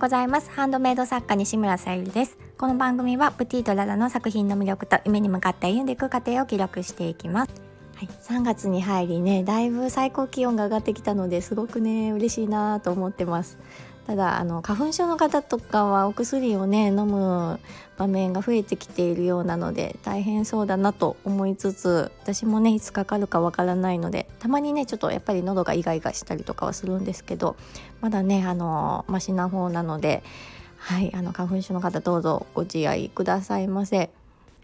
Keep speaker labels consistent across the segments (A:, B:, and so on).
A: ございます。ハンドメイド作家西村さゆりです。この番組はプティとララの作品の魅力と夢に向かって歩んでいく過程を記録していきます。はい、3月に入りねだいぶ最高気温が上がってきたのですごくね嬉しいなと思ってます。ただあの花粉症の方とかはお薬をね飲む場面が増えてきているようなので大変そうだなと思いつつ私もねいつかかるかわからないのでたまにねちょっとやっぱり喉がイガイガしたりとかはするんですけどまだねあのマシな方なのではいあの花粉症の方どうぞご自愛くださいませ。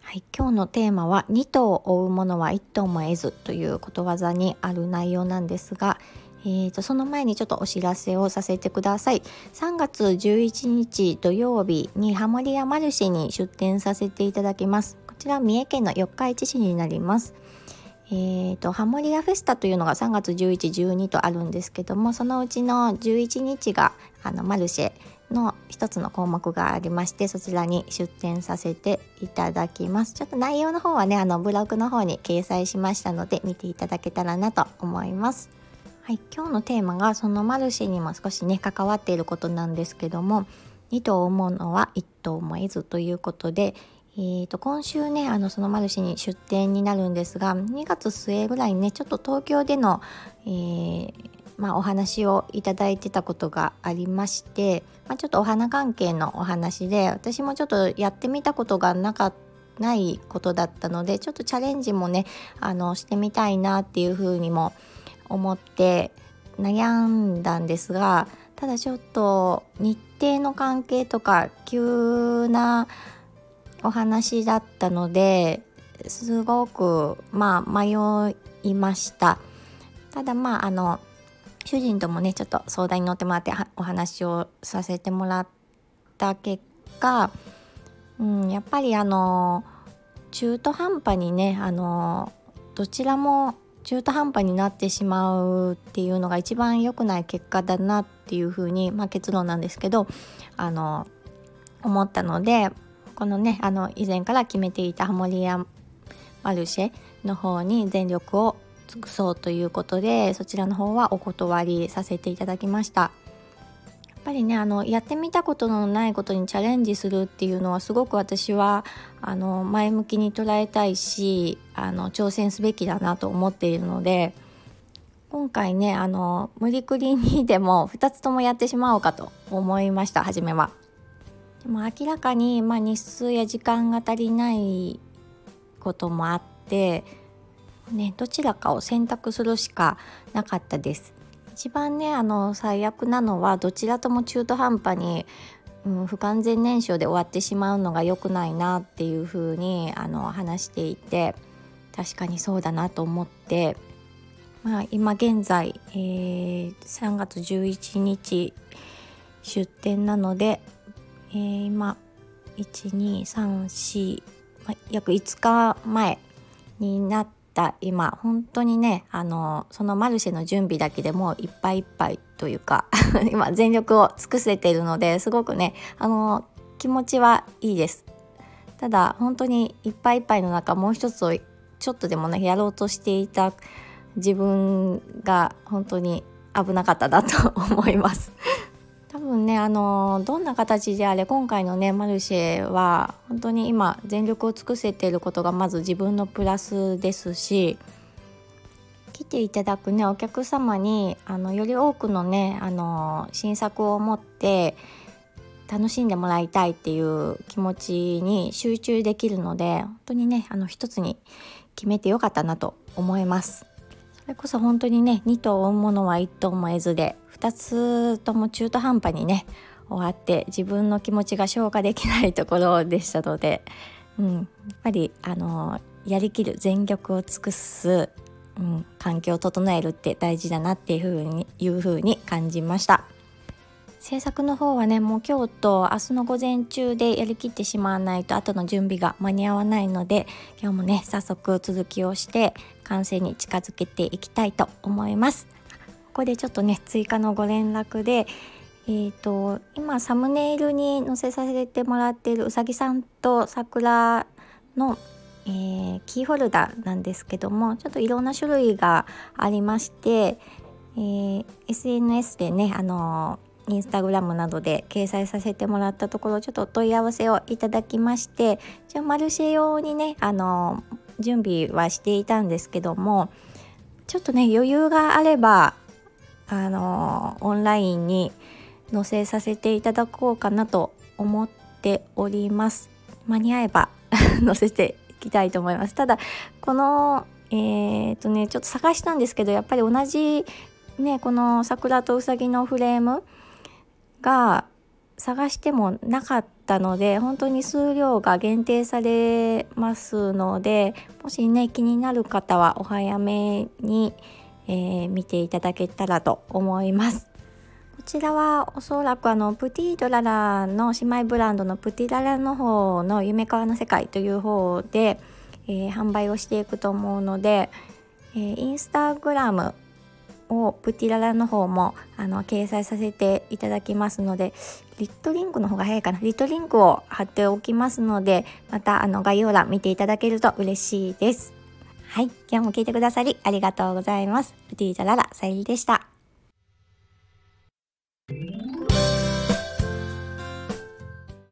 A: はい、今日のテーマは2頭を追うものは1頭も得ずということわざにある内容なんですが、えー、とその前にちょっとお知らせをさせてください。3月11日土曜日にハモリアマルシェに出店させていただきます。こちら三重県の四日市市になります。えーと、ハモリアフェスタというのが3月11、12とあるんですけどもそのうちの11日があのマルシェの一つの項目がありましてそちらに出展させていただきます。ちょっと内容の方はねあのブログの方に掲載しましたので見ていただけたらなと思います。はい、今日のテーマがそのマルシェにも少しね関わっていることなんですけども2頭思うのは1頭も得ずということで、えー、と今週ねあのそのマルシェに出店になるんですが2月末ぐらいにねちょっと東京での、えー、まあ、お話をいただいてたことがありまして、まあ、ちょっとお花関係のお話で私もちょっとやってみたことがなかったないことだったのでちょっとチャレンジもねあのしてみたいなっていうふうにも思思って悩んだんですがただちょっと日程の関係とか急なお話だったのですごくまあ迷いました。ただまああの主人ともねちょっと相談に乗ってもらってお話をさせてもらった結果、うん、やっぱりあの中途半端にねあのどちらも中途半端になってしまうっていうのが一番良くない結果だなっていうふうに、まあ、結論なんですけどあの思ったのでこのねあの以前から決めていたハモリアマルシェの方に全力を尽くそうということでそちらの方はお断りさせていただきました。ぱりねあのやってみたことのないことにチャレンジするっていうのはすごく私はあの前向きに捉えたいしあの挑戦すべきだなと思っているので今回ねあの無理くりにでも2つともやってしまおうかと思いました初めは。でも明らかに、まあ、日数や時間が足りないこともあって、ね、どちらかを選択するしかなかったです。一番ねあの最悪なのはどちらとも中途半端に、うん、不完全燃焼で終わってしまうのが良くないなっていうふうにあの話していて確かにそうだなと思って、まあ、今現在、えー、3月11日出店なので、えー、今1234、まあ、約5日前になってた今本当にねあのそのマルシェの準備だけでもういっぱいいっぱいというか 今全力を尽くせているのですごくねあの気持ちはいいです。ただ本当にいっぱいいっぱいの中もう一つをちょっとでもねやろうとしていた自分が本当に危なかったなと思います。分ねあのどんな形であれ今回のねマルシェは本当に今全力を尽くせていることがまず自分のプラスですし来ていただくねお客様にあのより多くのねあの新作を持って楽しんでもらいたいっていう気持ちに集中できるので本当にねあの一つに決めてよかったなと思います。それこそ本当にね2頭追うものは1頭も得ずで2つとも中途半端にね終わって自分の気持ちが消化できないところでしたので、うん、やっぱりあのやりきる全力を尽くす、うん、環境を整えるって大事だなっていうふうにいうふうに感じました。制作の方はねもう今日と明日の午前中でやりきってしまわないと後の準備が間に合わないので今日もね早速続きをして完成に近づけていきたいと思います。ここでちょっとね追加のご連絡でえーと、今サムネイルに載せさせてもらっているうさぎさんと桜の、えー、キーホルダーなんですけどもちょっといろんな種類がありまして、えー、SNS でねあのインスタグラムなどで掲載させてもらったところちょっとお問い合わせをいただきましてじゃマルシェ用にねあの準備はしていたんですけどもちょっとね余裕があればあのオンラインに載せさせていただこうかなと思っております。間に合えば 載せていきたいと思います。ただこのえー、っとねちょっと探したんですけどやっぱり同じねこの桜とうさぎのフレームが探してもなかったので本当に数量が限定されますのでもしね気になる方はお早めに、えー、見ていただけたらと思います。こちらはおそらくあのプティドララの姉妹ブランドのプティララの方の夢川の世界という方で、えー、販売をしていくと思うので、えー、インスタグラムをプティララの方もあの掲載させていただきますのでリットリンクの方が早いかな。リットリンクを貼っておきますのでまたあの概要欄見ていただけると嬉しいです。はい。今日も聞いてくださりありがとうございます。プティララさゆりでした。